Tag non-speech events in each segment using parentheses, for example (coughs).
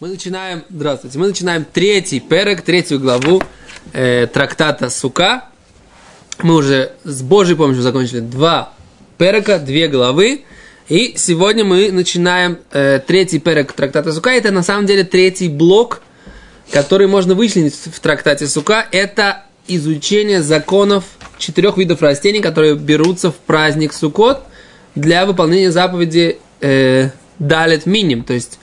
Мы начинаем, здравствуйте, мы начинаем третий перек, третью главу э, трактата Сука. Мы уже с Божьей помощью закончили два перека, две главы. И сегодня мы начинаем э, третий перек трактата Сука. Это на самом деле третий блок, который можно вычленить в трактате Сука. Это изучение законов четырех видов растений, которые берутся в праздник Сукот для выполнения заповеди э, Далет Миним, то есть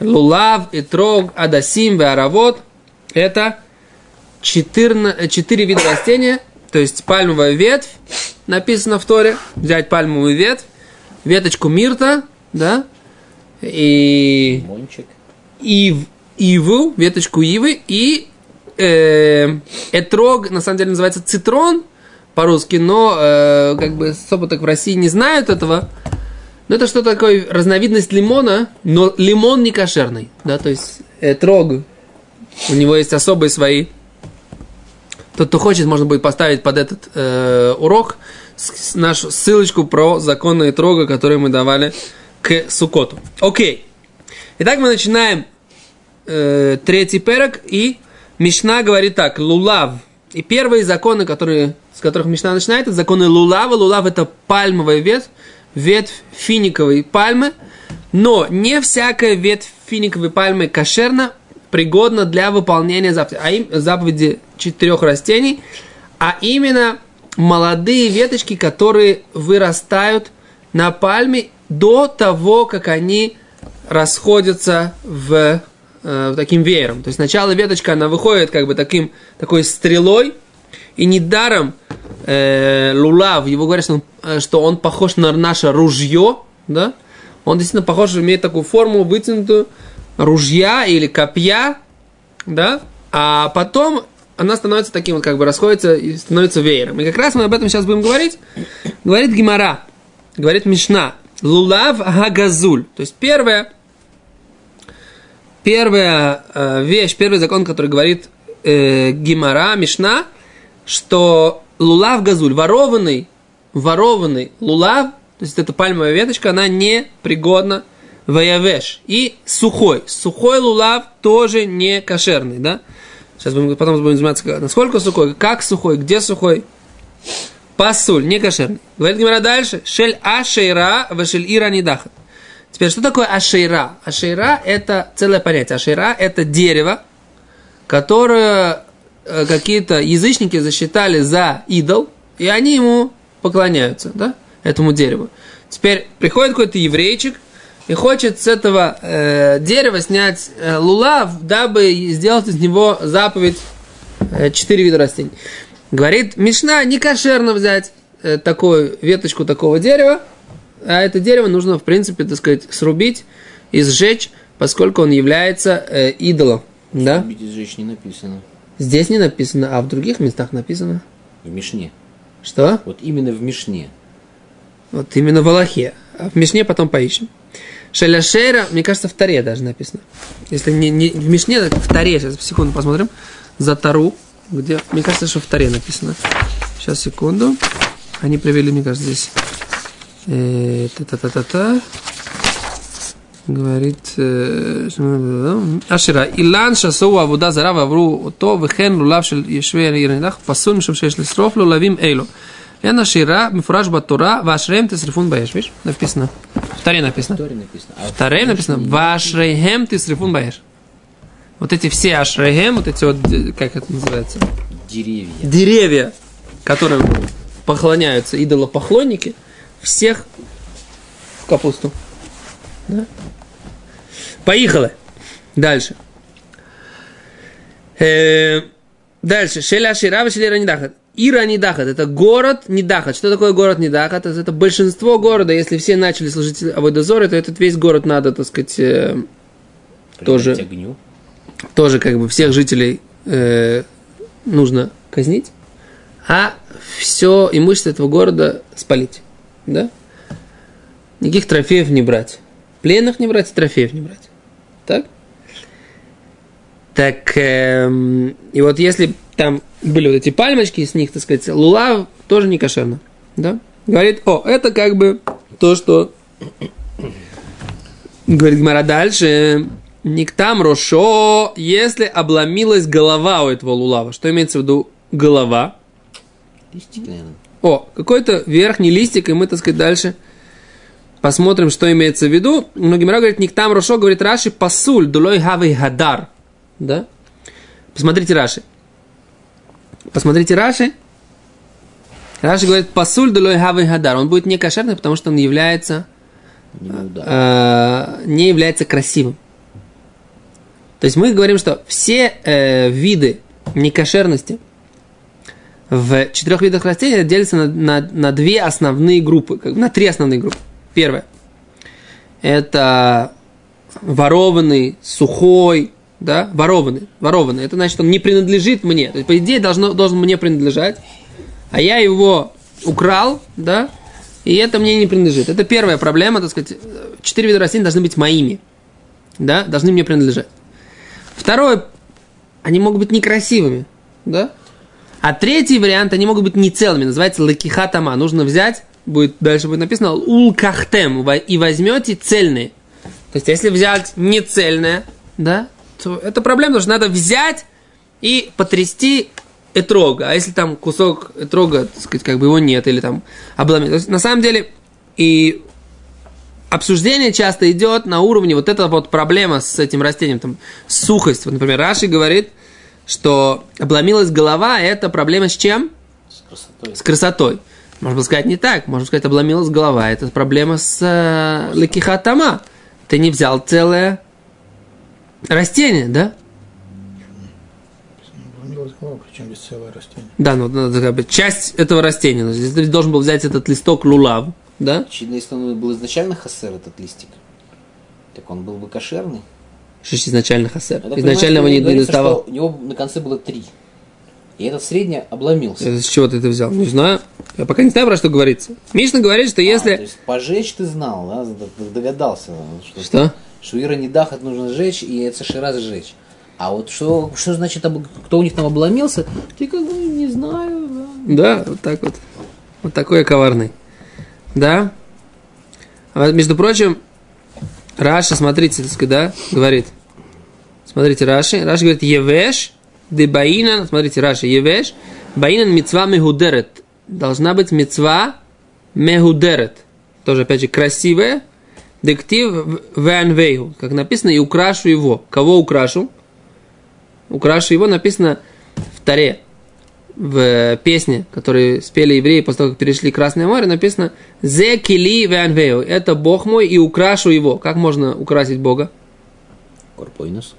Лулав, Итрог, Адасим, Веаравод – это 4, 4 вида растения, то есть пальмовая ветвь, написано в Торе, взять пальмовую ветвь, веточку мирта, да, и... Мончик. Ив, иву, веточку ивы, и э, этрог, на самом деле называется цитрон по-русски, но э, как бы особо так в России не знают этого, ну, это что такое разновидность лимона, но лимон не кошерный. Да, то есть э, трог. У него есть особые свои. Тот, кто хочет, можно будет поставить под этот э, урок нашу ссылочку про законы трога, которые мы давали к Сукоту. Окей. Итак, мы начинаем э, третий перок, и Мишна говорит так, лулав. И первые законы, которые, с которых Мишна начинает, это законы лулава. Лулав это пальмовая ветвь ветвь финиковой пальмы, но не всякая ветвь финиковой пальмы кошерна, пригодна для выполнения заповеди, а им, заповеди четырех растений, а именно молодые веточки, которые вырастают на пальме до того, как они расходятся в, э, таким веером. То есть сначала веточка, она выходит как бы таким, такой стрелой, и недаром э, Лулав, его говорят, что он, э, что он похож на наше ружье, да? Он действительно похож, имеет такую форму вытянутую ружья или копья, да? А потом она становится таким вот, как бы расходится и становится веером. И как раз мы об этом сейчас будем говорить. Говорит Гимара, говорит Мишна, Лулав Хагазуль. То есть первая, первая э, вещь, первый закон, который говорит э, Гимара, Мишна, что лулав газуль, ворованный, ворованный лулав, то есть это пальмовая веточка, она не пригодна ваявеш. И сухой. Сухой лулав тоже не кошерный, да? Сейчас будем, потом будем заниматься, насколько сухой, как сухой, где сухой. Пасуль, не кошерный. Говорит Гимара дальше. Шель ашейра, вашель ира недахат. Теперь, что такое ашейра? Ашейра – это целое понятие. Ашейра – это дерево, которое какие-то язычники засчитали за идол, и они ему поклоняются, да, этому дереву. Теперь приходит какой-то еврейчик и хочет с этого э, дерева снять э, лулав, дабы сделать из него заповедь э, четыре вида растений. Говорит, Мишна не кошерно взять э, такую веточку такого дерева, а это дерево нужно, в принципе, так сказать, срубить и сжечь, поскольку он является э, идолом. Да? Срубить и сжечь не написано. Здесь не написано, а в других местах написано. В Мишне. Что? Вот именно в Мишне. Вот именно в Аллахе. А в Мишне потом поищем. Шеляшера, мне кажется, в Таре даже написано. Если не, не в Мишне, так в Таре. Сейчас, секунду, посмотрим. За Тару. Где? Мне кажется, что в Таре написано. Сейчас, секунду. Они привели, мне кажется, здесь. Э, та-та-та-та-та говорит э, Ашира, Илан шасоу авуда зара вавру то вехен лулав шел ешве ернидах пасун мишем шеш лисроф лулавим эйло. Эн Ашира мифураж батура вашрем тесрифун баеш. Видишь, написано. В Таре написано. В Таре написано. Вашрейхем тесрифун баеш. Вот эти все ашрейхем, вот эти вот, э, как это называется? Деревья. Деревья, которым поклоняются идолопоклонники, всех в капусту. Да? Поехали. Дальше. Э, дальше. Шеля Ширава Шелера Нидахат. Ира Нидахат. Это город Нидахат. Что такое город Нидахат? Это, большинство города. Если все начали служить Авойдозоры, то этот весь город надо, так сказать, э, тоже, огню. тоже как бы всех жителей э, нужно казнить, а все имущество этого города спалить. Да? Никаких трофеев не брать. Пленных не брать, трофеев не брать. Так? Так, эм, и вот если там были вот эти пальмочки, с них, так сказать, лулав тоже не кошерно. Да? Говорит, о, это как бы то, что говорит Гмара дальше. Никтам рошо, если обломилась голова у этого лулава. Что имеется в виду голова? Листик, наверное. О, какой-то верхний листик, и мы, так сказать, дальше посмотрим, что имеется в виду. Многие говорят, Никтам рошо, говорит Раши, пасуль, дулой хавей хадар. Да? Посмотрите Раши. Посмотрите Раши. Раши говорит, пасуль дулой хавей хадар. Он будет не кошерный, потому что он является э, не является красивым. То есть мы говорим, что все э, виды некошерности в четырех видах растений делятся на, на, на две основные группы, на три основные группы. Первое. Это ворованный, сухой, да, ворованный, ворованный. Это значит, он не принадлежит мне. То есть, по идее, должно, должен мне принадлежать, а я его украл, да, и это мне не принадлежит. Это первая проблема, так сказать, четыре вида растений должны быть моими, да, должны мне принадлежать. Второе, они могут быть некрасивыми, да, а третий вариант, они могут быть не целыми, называется лакихатама. Нужно взять, будет, дальше будет написано улкахтем, и возьмете цельные. То есть, если взять не цельное, да, то это проблема, потому что надо взять и потрясти этрога. А если там кусок этрога, так сказать, как бы его нет, или там обломить. То есть, на самом деле, и обсуждение часто идет на уровне вот эта вот проблема с этим растением, там, сухость. Вот, например, Раши говорит, что обломилась голова, это проблема с чем? С красотой. С красотой. Можно сказать не так. Можно сказать, обломилась голова. Это проблема с э, лекихатама. Ты не взял целое растение, да? Причем здесь целое растение. Да, ну, ну, как бы часть этого растения. Ну, здесь Ты должен был взять этот листок лулав, да? Очевидно, если он был изначально хасер, этот листик, так он был бы кошерный. Что изначально хасер? Я так Изначально его не, доставал. У него на конце было три. И этот средний обломился. Это С чего ты это взял? Не знаю. Я пока не знаю, про что говорится. Мишна говорит, что А, если... то есть пожечь ты знал, да, догадался, что, Что? что Ира не дахат нужно сжечь, и это шира сжечь. А вот что, что значит, кто у них там обломился, ты как бы не знаю, да. Да, вот так вот. Вот такой я коварный. Да? А между прочим, Раша, смотрите, да, говорит. Смотрите, Раши. Раши говорит, Евеш, де баинан, смотрите, Раши, Евеш, баинан мецва мехудерет. Должна быть мецва мехудерет. Тоже, опять же, красивая. Дектив вэнвейгу. Как написано, и украшу его. Кого украшу? Украшу его написано в Таре в песне, которую спели евреи после того, как перешли Красное море, написано «Зе кили веанвео» – это Бог мой, и украшу его. Как можно украсить Бога? Корпойнус.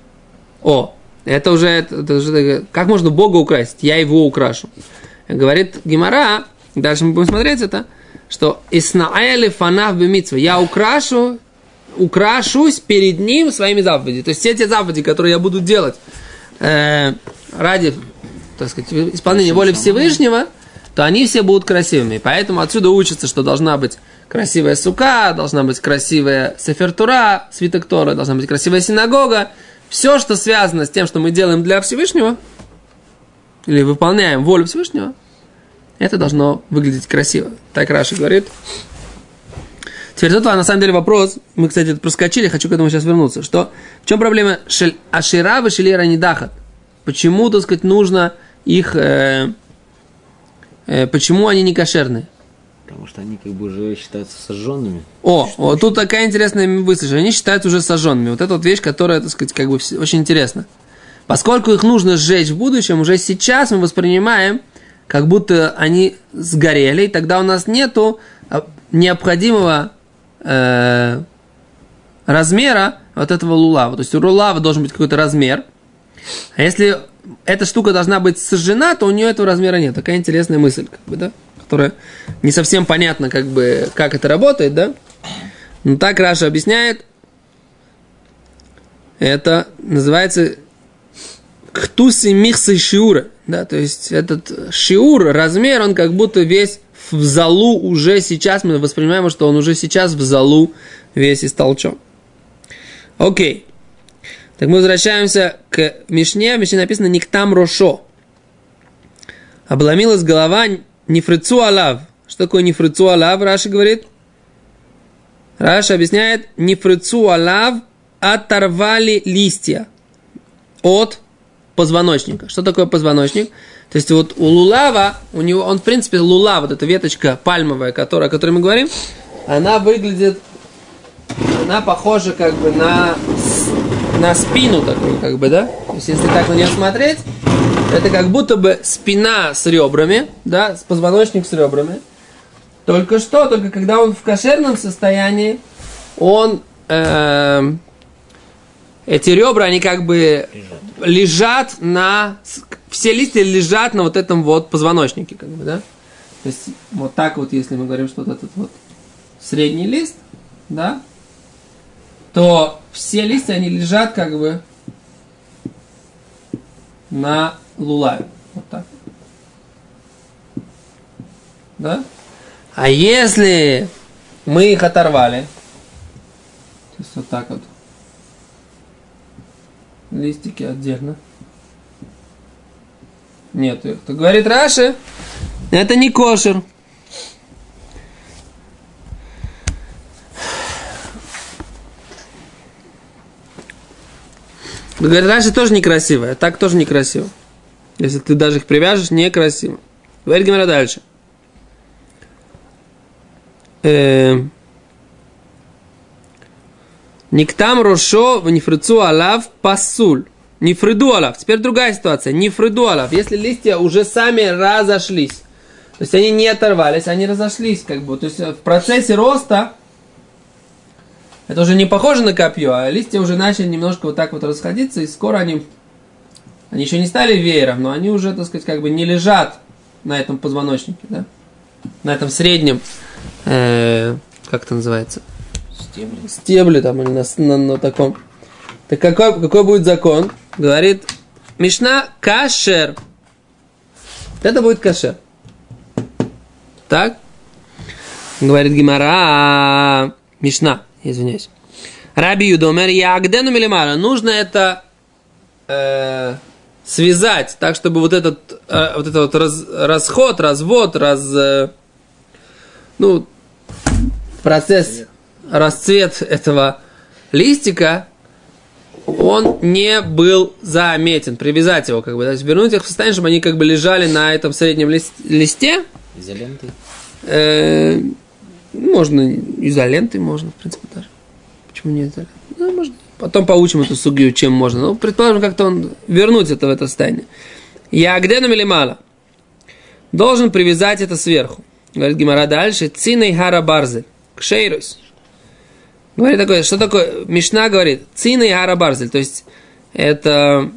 О, это уже, это уже как можно Бога украсить? Я его украшу. Говорит Гимара, дальше мы будем смотреть это, что «Иснаэли фанав бемитсва» – я украшу, украшусь перед ним своими заповедями. То есть все те заповеди, которые я буду делать э, ради так сказать, исполнения воли Всевышнего, то они все будут красивыми. Поэтому отсюда учится, что должна быть красивая сука, должна быть красивая сефертура, свиток Тора, должна быть красивая синагога. Все, что связано с тем, что мы делаем для Всевышнего, или выполняем волю Всевышнего, это должно выглядеть красиво. Так Раши говорит. Теперь тут на самом деле вопрос, мы, кстати, это проскочили, хочу к этому сейчас вернуться, что в чем проблема шель, Ашира и Шелера Недахат? Почему, так сказать, нужно их, э, э, почему они не кошерные? Потому что они как бы уже считаются сожженными. О, вот тут такая интересная мысль, они считаются уже сожженными. Вот это вот вещь, которая, так сказать, как бы очень интересна. Поскольку их нужно сжечь в будущем, уже сейчас мы воспринимаем, как будто они сгорели, и тогда у нас нету а, необходимого э, размера вот этого лулава. То есть у лулава должен быть какой-то размер. А если эта штука должна быть сожжена, то у нее этого размера нет. Такая интересная мысль, как бы, да? Которая не совсем понятно, как бы, как это работает, да? Но так Раша объясняет. Это называется ктуси михсы шиура. Да, то есть этот шиур, размер, он как будто весь в залу уже сейчас, мы воспринимаем, что он уже сейчас в залу весь истолчен. Окей. Так мы возвращаемся к Мишне. В Мишне написано «Никтам рошо». Обломилась голова нефрицу алав. Что такое нефрицу алав, Раша говорит? Раша объясняет «Нефрицу алав оторвали листья от позвоночника. Что такое позвоночник? То есть вот у лулава, у него, он в принципе лулав, вот эта веточка пальмовая, которая, о которой мы говорим, она выглядит, она похожа как бы на, на спину такую, как бы, да? То есть если так на нее смотреть, это как будто бы спина с ребрами, да, с позвоночник с ребрами. Только что, только когда он в кошерном состоянии, он э, эти ребра, они как бы лежат. лежат на все листья лежат на вот этом вот позвоночнике, как бы, да? То есть вот так вот, если мы говорим, что вот этот вот средний лист, да, то все листья, они лежат как бы на лулаве. Вот так. Да? А если мы их оторвали, то есть вот так вот, листики отдельно, нет их, то говорит Раши, это не кошер. Говорит, Раши тоже некрасиво, а так тоже некрасиво. Если ты даже их привяжешь, некрасиво. Говорит Гимара дальше. Э, Никтам рошо в нефрицу алав пасуль. Нефриду алав. Теперь другая ситуация. Нефриду алав. Если листья уже сами разошлись. То есть они не оторвались, они разошлись. Как бы. То есть в процессе роста это уже не похоже на копье, а листья уже начали немножко вот так вот расходиться, и скоро они, они еще не стали веером, но они уже, так сказать, как бы не лежат на этом позвоночнике, да? на этом среднем, э, как это называется? Стебли. Стебли там или на, на, на таком. Так какой, какой будет закон? Говорит Мишна кашер. Это будет кашер. Так? Говорит Гимара Мишна извиняюсь. Раби Юдомер, я агдену милимара. Нужно это э, связать так, чтобы вот этот, э, вот этот вот раз, расход, развод, раз, э, ну, процесс, расцвет этого листика, он не был заметен. Привязать его, как бы, то есть вернуть их в состояние, чтобы они как бы лежали на этом среднем лист, листе. Изолентой. Э, можно изолентой, можно, в принципе, даже. Почему не изолентой? Ну, можно. Потом поучим эту сугию, чем можно. Ну, предположим, как-то он вернуть это в это состояние. Я где или мало? Должен привязать это сверху. Говорит Гимара дальше. Циней хара барзель. Кшейрус. Говорит такое, что такое? Мишна говорит, циней хара барзель. То есть, это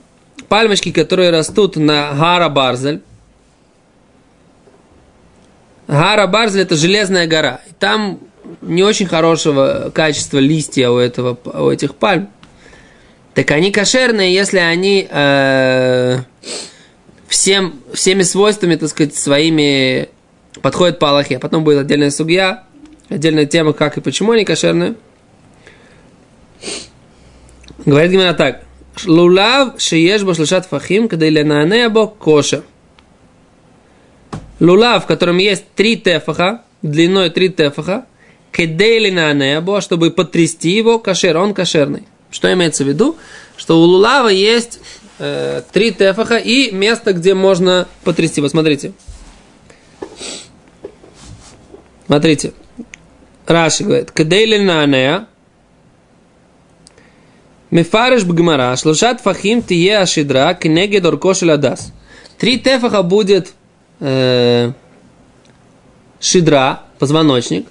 пальмочки, которые растут на гара барзель. Гара Барзель это железная гора. И там не очень хорошего качества листья у, этого, у этих пальм. Так они кошерные, если они э, всем, всеми свойствами, так сказать, своими подходят по Аллахе. Потом будет отдельная судья, отдельная тема, как и почему они кошерные. Говорит именно так. Лулав шиеш башлушат фахим, когда или на бо кошер лулав, в котором есть три тефаха, длиной три тефаха, кедейли на небо, чтобы потрясти его, кашер, он кошерный. Что имеется в виду? Что у лулава есть э, три тефаха и место, где можно потрясти. Вот смотрите. Смотрите. Раши говорит, кедейли на нея, Мефареш бгмара, шлушат фахим тие ашидра, кнегед оркошель адас. Три тефаха будет э, шидра, позвоночник,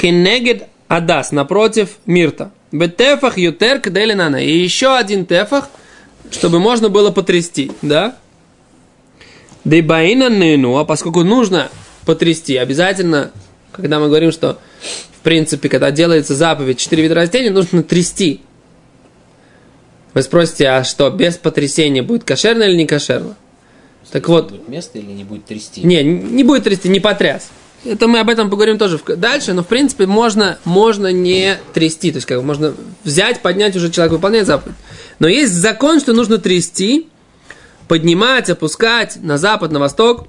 кенегед адас, напротив мирта. Бетефах ютер кделинана. И еще один тефах, чтобы можно было потрясти, да? Дейбаина нину, а поскольку нужно потрясти, обязательно, когда мы говорим, что в принципе, когда делается заповедь четыре вида растений, нужно трясти. Вы спросите, а что, без потрясения будет кошерно или не кошерно? Так вот. Будет место или не будет трясти? Не, не будет трясти, не потряс. Это мы об этом поговорим тоже дальше, но в принципе можно, можно не трясти. То есть как бы можно взять, поднять, уже человек выполняет заповедь. Но есть закон, что нужно трясти, поднимать, опускать на запад, на восток.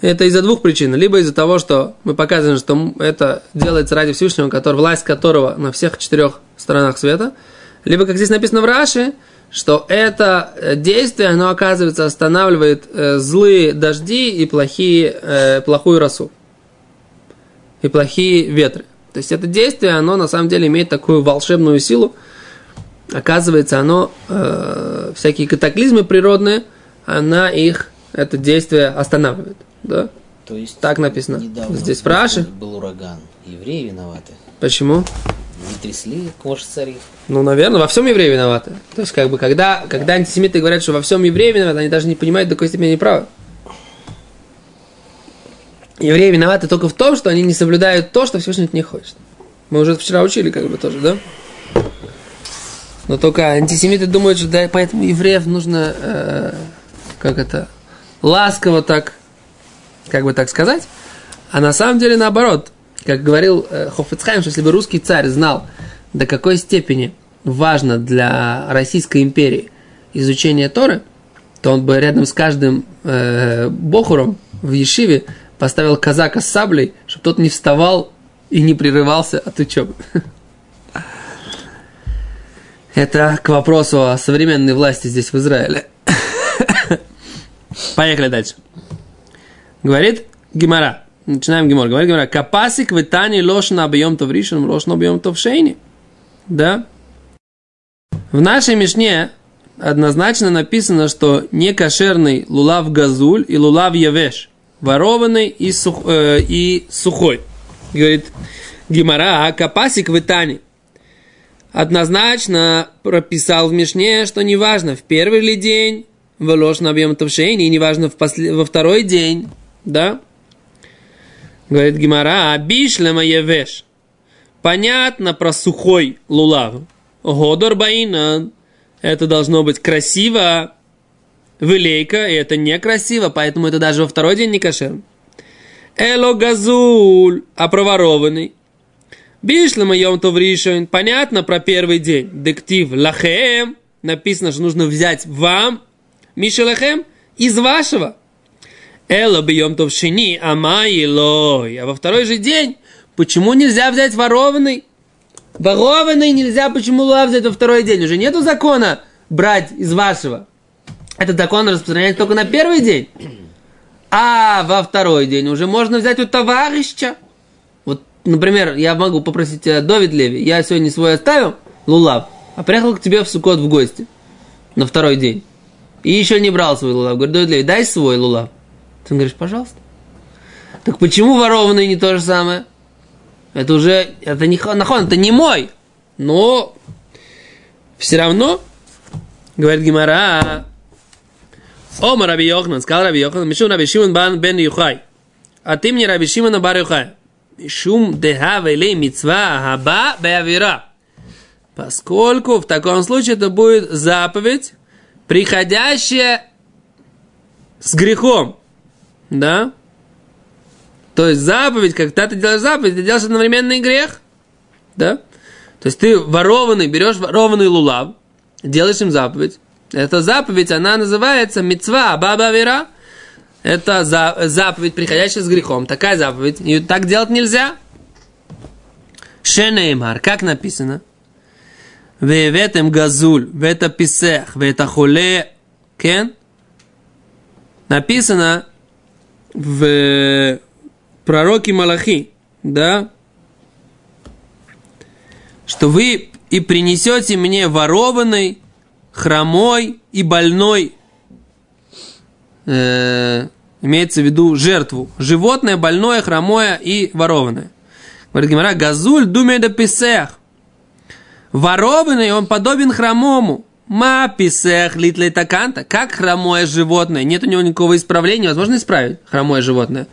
Это из-за двух причин. Либо из-за того, что мы показываем, что это делается ради Всевышнего, который, власть которого на всех четырех сторонах света. Либо, как здесь написано в Раши, что это э, действие, оно, оказывается, останавливает э, злые дожди и плохие, э, плохую росу. И плохие ветры. То есть это действие, оно на самом деле имеет такую волшебную силу. Оказывается, оно, э, всякие катаклизмы природные, она их, это действие останавливает. Да? То есть Так написано здесь в Раши. был ураган. Евреи виноваты. Почему? Трясли кож царей. Ну, наверное, во всем евреи виноваты. То есть, как бы, когда, когда антисемиты говорят, что во всем евреи виноваты, они даже не понимают, до какой степени они правы. Евреи виноваты только в том, что они не соблюдают то, что Всевышний от них хочет. Мы уже вчера учили, как бы, тоже, да? Но только антисемиты думают, что да, поэтому евреев нужно, э, как это, ласково так, как бы так сказать. А на самом деле наоборот. Как говорил э, Хофицхайм, что если бы русский царь знал, до какой степени важно для Российской империи изучение Торы, то он бы рядом с каждым э, бохуром в Ешиве поставил казака с саблей, чтобы тот не вставал и не прерывался от учебы. (laughs) Это к вопросу о современной власти здесь в Израиле. Поехали дальше. Говорит Гимара. Начинаем Гимор. Говорит Гимара. Капасик в Тане лошна объем то в ришен, лошна объем то в шейне. Да? В нашей Мишне однозначно написано, что некошерный лулав газуль и лулав явеш. Ворованный и, сух, э, и сухой. Говорит Гимара, а капасик в Тане однозначно прописал в Мишне, что неважно, в первый ли день в ложь на объем товшейни, и неважно в после, во второй день, да? Говорит Гимара, а бишлема евеш. Понятно про сухой лулав. Годор баина. Это должно быть красиво. Вылейка, и это некрасиво, поэтому это даже во второй день не кошер. Эло газуль, а проворованный. Бишлема йом товришин. Понятно про первый день. Дектив лахем. Написано, что нужно взять вам. Мишелахем. Из вашего. Эло бьем товшини. Амайлой. А во второй же день. Почему нельзя взять ворованный? Ворованный нельзя почему лав взять во второй день? Уже нету закона брать из вашего. Этот закон распространяется только на первый день. А во второй день уже можно взять у товарища. Вот, например, я могу попросить тебя, Довид Леви, я сегодня свой оставил, лулав, а приехал к тебе в Сукот в гости на второй день. И еще не брал свой лулав. Говорит, Довид Леви, дай свой лулав. Ты говоришь, пожалуйста. Так почему ворованный не то же самое? Это уже, это не нахон, это не мой. Но все равно, говорит Гимара, Ома Раби Йохнан, сказал Раби Йохнан, Мишум Раби Шимон бан бен Юхай. А ты мне Раби Шимона бар Юхай. Мишум дехава или мицва хаба беавира. Поскольку в таком случае это будет заповедь, приходящая с грехом. Да? То есть заповедь, когда ты делаешь заповедь, ты делаешь одновременный грех. Да? То есть ты ворованный, берешь ворованный лулав, делаешь им заповедь. Эта заповедь, она называется мецва баба вера. Это за, заповедь, приходящая с грехом. Такая заповедь. И так делать нельзя. Шенеймар, как написано? Веветем газуль, вета писех, вета холе, кен. Написано в пророке Малахи, да, что вы и принесете мне ворованный, хромой и больной, э, имеется в виду жертву, животное, больное, хромое и ворованное. Говорит Гимара, газуль думе да писех. Ворованный, он подобен хромому. Ма писех литлей таканта. Как хромое животное. Нет у него никакого исправления. Возможно исправить хромое животное.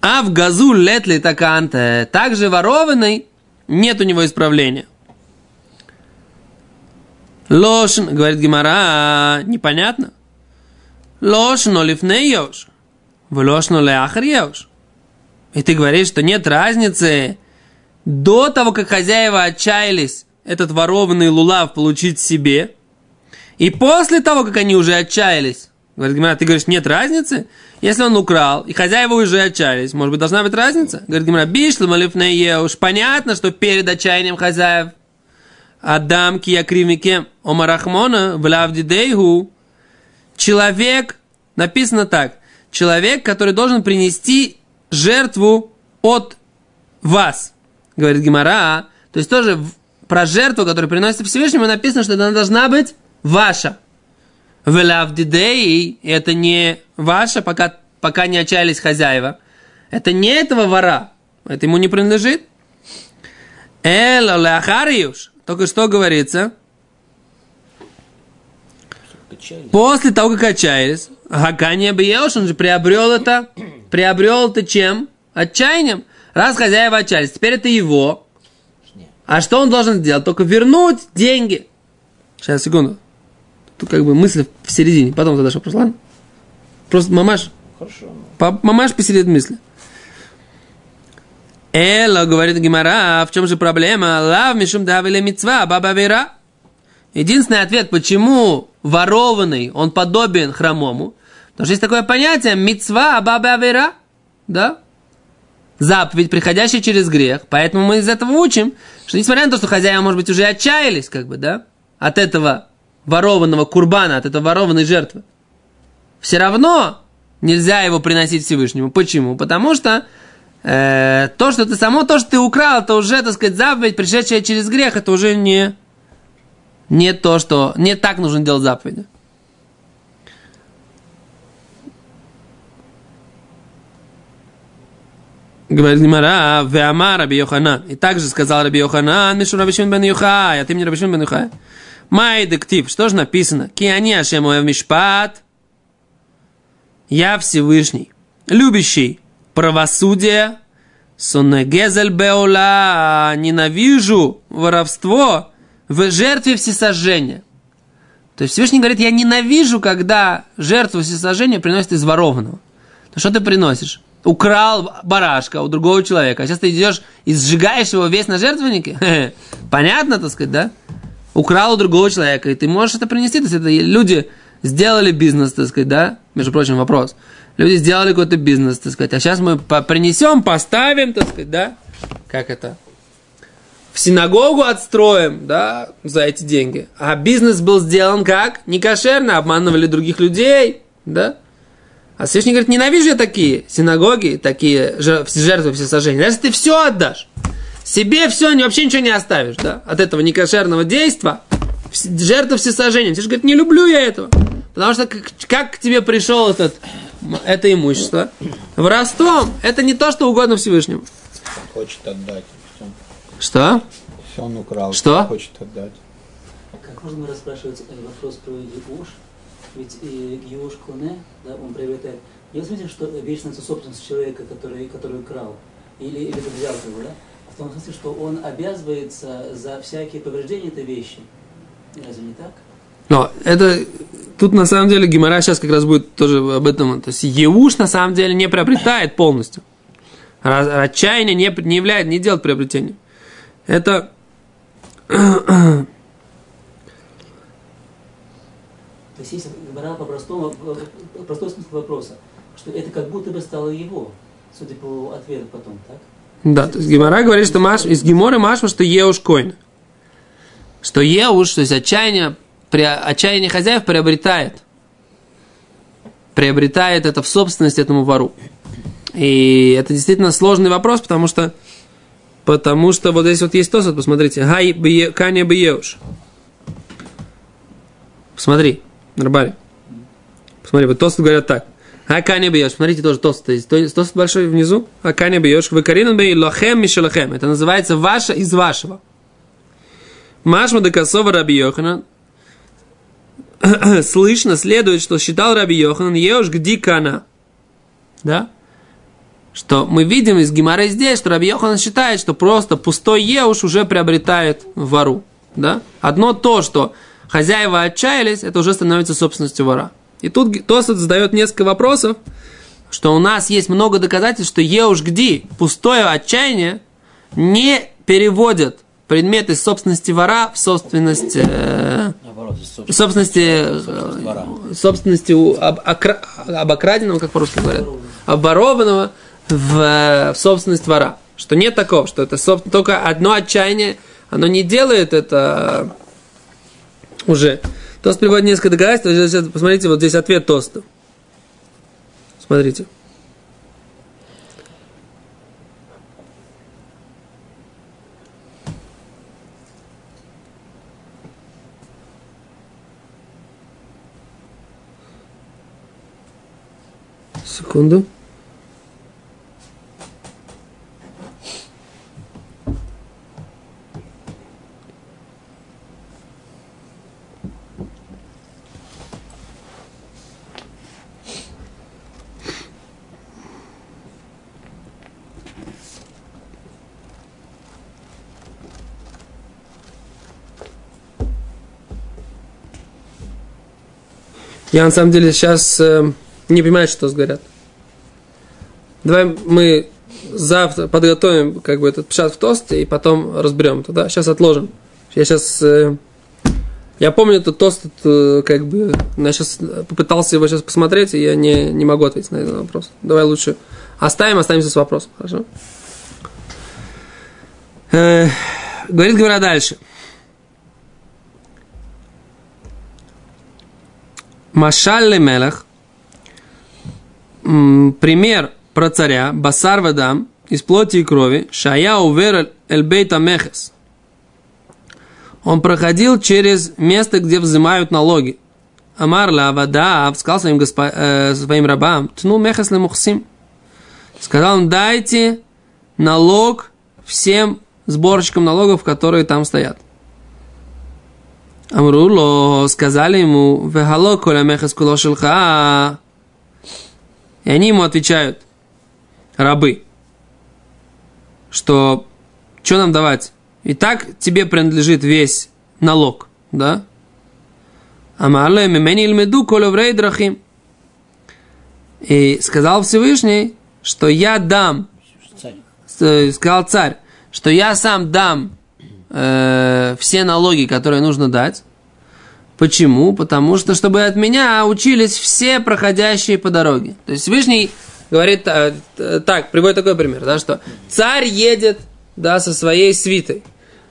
А в газу летли таканта. Также ворованный. Нет у него исправления. Лошн, говорит Гимара, непонятно. Лошно лифнеешь, в лошно ляхриешь. И ты говоришь, что нет разницы до того, как хозяева отчаялись этот ворованный лулав получить себе, и после того, как они уже отчаялись Говорит Гимара, ты говоришь, нет разницы? Если он украл, и хозяева уже отчаялись, может быть, должна быть разница? Говорит Гимара, бишла малифнее, уж понятно, что перед отчаянием хозяев Адам киякривике омарахмона влавдидейгу человек, написано так, человек, который должен принести жертву от вас, говорит Гимара. То есть тоже про жертву, которую приносится Всевышнему, написано, что она должна быть ваша. Велавдидей, это не ваша, пока, пока не отчаялись хозяева. Это не этого вора. Это ему не принадлежит. Эло леахариюш. Только что говорится? После того, как отчаялись, Хакания Биеш, он же приобрел это, приобрел это чем? Отчаянием. Раз хозяева отчаялись, теперь это его. А что он должен сделать? Только вернуть деньги. Сейчас, секунду. Тут как бы мысль в середине. Потом задашь вопрос, ладно? Просто мамаш, Хорошо. ну. по- мамаш посередине мысли. Эло, говорит Гимара, в чем же проблема? Лав мишум давиле мецва, баба вера. Единственный ответ, почему ворованный, он подобен хромому, потому что есть такое понятие мецва баба вера, да? Заповедь, приходящая через грех. Поэтому мы из этого учим, что несмотря на то, что хозяева, может быть, уже отчаялись, как бы, да, от этого ворованного курбана, от этой ворованной жертвы, все равно нельзя его приносить Всевышнему. Почему? Потому что э, то, что ты само, то, что ты украл, это уже, так сказать, заповедь, пришедшая через грех, это уже не, не то, что... Не так нужно делать заповеди. Говорит Гимара, Веама Раби Йоханан. И также сказал Раби Йоханан, Мишу Раби Шимон бен Юхай, а ты мне Раби Шимон бен Юхай. Май дектив, что же написано? Ки они Ашем в Мишпат. Я Всевышний, любящий правосудие, Сонегезель Беола, ненавижу воровство в жертве всесожжения. То есть Всевышний говорит, я ненавижу, когда жертву всесожжения приносят из ворованного. То что ты приносишь? Украл барашка у другого человека, а сейчас ты идешь и сжигаешь его весь на жертвеннике? (laughs) Понятно, так сказать, да? Украл у другого человека, и ты можешь это принести. То есть это люди сделали бизнес, так сказать, да? Между прочим, вопрос. Люди сделали какой-то бизнес, так сказать, а сейчас мы принесем, поставим, так сказать, да? Как это? В синагогу отстроим, да, за эти деньги. А бизнес был сделан как? Некошерно, обманывали других людей, да? А Всевышний говорит, ненавижу я такие синагоги, такие жер- жертвы всесожжения. Даже если ты все отдашь, себе все, вообще ничего не оставишь, да, от этого некошерного действа, жертва всесожжения. Ты же говорит, не люблю я этого. Потому что как, как к тебе пришел этот, это имущество? Воровством. Это не то, что угодно Всевышнему. Хочет отдать. Все. Что? Все он украл. Что? Хочет отдать. Как можно расспрашивать э, вопрос про Еуш? Ведь э, Еуш Коне, да, он приобретает. В смысле, что вещь становится собственностью человека, который, который украл, или, или это взял его, да? В том смысле, что он обязывается за всякие повреждения этой вещи. Разве не так? Но это тут на самом деле Гимара сейчас как раз будет тоже об этом. То есть Еуш на самом деле не приобретает полностью. Отчаяние не, не является, не делает приобретением. Это То есть, если говоря по-простому, э, простой смысл вопроса, что это как будто бы стало его, судя по ответу потом, так? Да, то есть Гимара говорит, что Маш, из Гиморы Машма, что Еуш Койн. Что Еуш, то есть отчаяние, при, отчаяние хозяев приобретает. Приобретает это в собственность этому вору. И это действительно сложный вопрос, потому что потому что вот здесь вот есть тосот, посмотрите. Гай бие- каня биеуш. Посмотри, Нарбари. Посмотри, вот тосот говорят так. Аканя бьешь. Смотрите, тоже тост. Тост большой внизу. Аканя бьешь. Вы каринан бей лохем мишелахем. Это называется ваше из вашего. Машма де косова раби Йоханан. (coughs) Слышно, следует, что считал раби Йоханан еуш гди кана. Да? Что мы видим из Гимары здесь, что Раби Йоханан считает, что просто пустой еуш уже приобретает вору. Да? Одно то, что хозяева отчаялись, это уже становится собственностью вора. И тут Тосот задает несколько вопросов, что у нас есть много доказательств, что еуш гди, пустое отчаяние, не переводят предмет из собственности вора в собственность э, Наоборот. собственности, Собственность двора. э, собственности у об- окра- обокраденного, как по-русски говорят, обворованного в, э, в собственность двора. Что нет такого, что это соб- только одно отчаяние, оно не делает это уже. Тост приводит несколько доказательств. Посмотрите, вот здесь ответ Тоста. Смотрите. Секунду. Я на самом деле сейчас э, не понимаю, что говорят. Давай мы завтра подготовим как бы этот пшат в тост и потом разберем это, да? Сейчас отложим. Я сейчас... э, я помню этот тост, э, как бы... Я сейчас попытался его сейчас посмотреть, и я не, не могу ответить на этот вопрос. Давай лучше оставим, останемся с вопросом, хорошо? Э, говорит, говоря дальше. Машаль Мелах, пример про царя, Басар Вадам, из плоти и крови, Шая Увер Эльбейта Мехес. Он проходил через место, где взимают налоги. Амарла Вадав сказал своим, госпо, э, своим рабам, тну Мехес Лемухсим. Сказал он, дайте налог всем сборщикам налогов, которые там стоят. Амруло, сказали ему, вехало коля мехес куло шелха. И они ему отвечают, рабы, что что нам давать? И так тебе принадлежит весь налог, да? Амарле мемени колеврей драхим. И сказал Всевышний, что я дам, э, сказал царь, что я сам дам э, все налоги, которые нужно дать. Почему? Потому что, чтобы от меня учились все проходящие по дороге. То есть Всевышний говорит э, э, так, приводит такой пример, да, что царь едет, да, со своей свитой.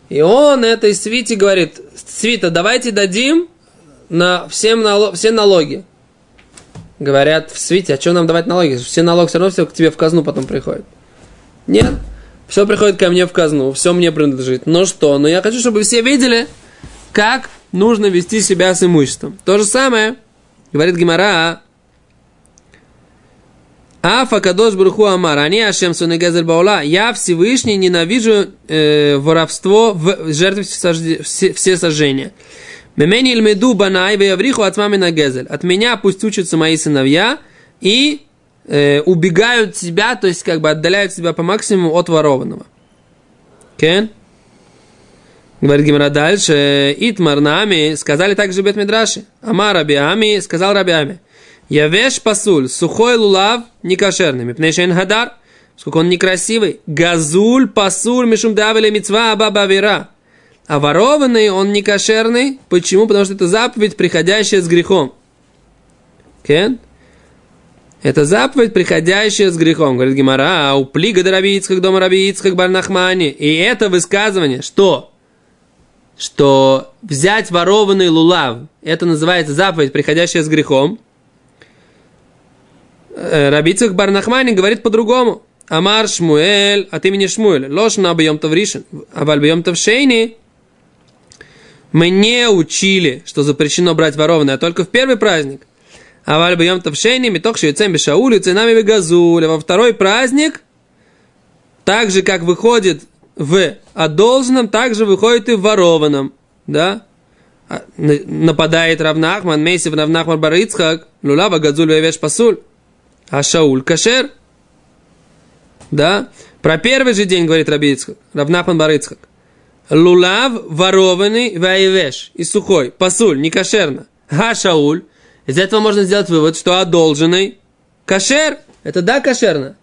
И он этой свите говорит, свита, давайте дадим на всем нало- все налоги. Говорят в свите, а что нам давать налоги? Все налоги все равно все к тебе в казну потом приходят. Нет, все приходит ко мне в казну, все мне принадлежит. Но что? Но я хочу, чтобы все видели, как нужно вести себя с имуществом. То же самое, говорит Гимара, Афа Кадош Бруху Амар, они Ашем Сунегезель Баула, я Всевышний ненавижу э, воровство в жертве все сожжения. Мемени Ильмеду Банай Веявриху от мамина Гезель. От меня пусть учатся мои сыновья и э, убегают себя, то есть как бы отдаляют себя по максимуму от ворованного. Кен? Говорит Гимара дальше. Итмар нами сказали также Бет Мидраши. Амар Рабиами сказал Рабиами. Явеш пасуль, сухой лулав, не кошерный. Мипнейшен хадар, сколько он некрасивый. Газуль пасуль, мишум давили мецва аба вера. А ворованный он не кошерный. Почему? Потому что это заповедь, приходящая с грехом. Кен? Это заповедь, приходящая с грехом. Говорит Гимара, а у плига Рабицкак, дома Рабицкак, Барнахмани. И это высказывание, что? Что взять ворованный лулав, это называется заповедь, приходящая с грехом. Э, Рабицкак Барнахмани говорит по-другому. Амар Шмуэль от имени Шмуэль. Ложно объем тавришин. А вальбьем тавшейни мы не учили, что запрещено брать ворованное, а только в первый праздник. А вальбьем тавшейни меток шиецем бешаулю ценами бегазуля. Во второй праздник, так же, как выходит в одолженном, так же выходит и в ворованном. Да? А, Нападает Равнахман, Мейсив Равнахман Барицхак, Лулава Гадзуль Вевеш Пасуль. А Шауль Кашер. Да? Про первый же день говорит Рабицхак, Равнахман Барицхак. Лулав ворованный ваевеш и сухой, пасуль, не кошерно. Га Шауль. Из этого можно сделать вывод, что одолженный кошер. Это да кошерно.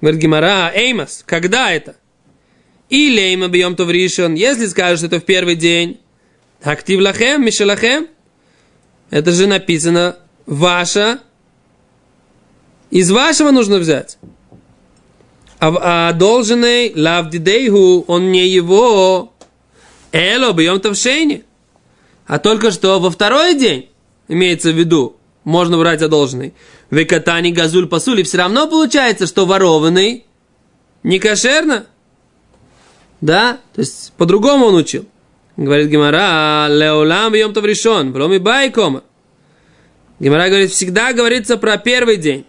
Говорит Гимара, Эймас, когда это? И лейма бьем то в ришон, если скажешь, это в первый день. Актив лахем, мишелахем. Это же написано ваша. Из вашего нужно взять. А, а долженный лавдидейху, он не его. Эло, бьем тавшейни. А только что во второй день, имеется в виду, можно брать одолженный. Векатани газуль пасули, все равно получается, что ворованный не кошерно. Да? То есть по-другому он учил. Говорит Гимара, леолам бьем то решен, вломи байкома. Гимара говорит, всегда говорится про первый день.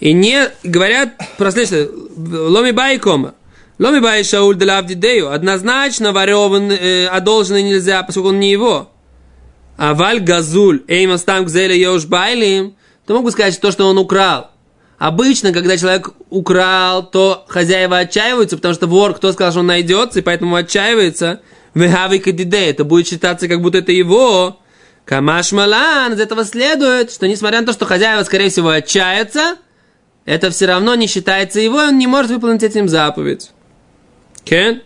И не говорят про ломи байкома. Ломи бай шауль де лавдидею. Однозначно вореван, э, одолженный нельзя, поскольку он не его. А валь газуль, эйма стам гзеля еуш байлим, то мог бы сказать, что то, что он украл. Обычно, когда человек украл, то хозяева отчаиваются, потому что вор, кто сказал, что он найдется, и поэтому отчаивается. Вехави кадиде, это будет считаться, как будто это его. Камаш малан, из этого следует, что несмотря на то, что хозяева, скорее всего, отчаятся, это все равно не считается его, и он не может выполнить этим заповедь. Кен?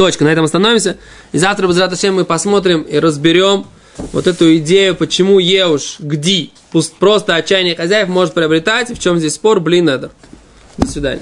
Точка, на этом остановимся. И завтра, без мы посмотрим и разберем вот эту идею, почему Еуш, где, просто отчаяние хозяев может приобретать, в чем здесь спор, блин, это. До свидания.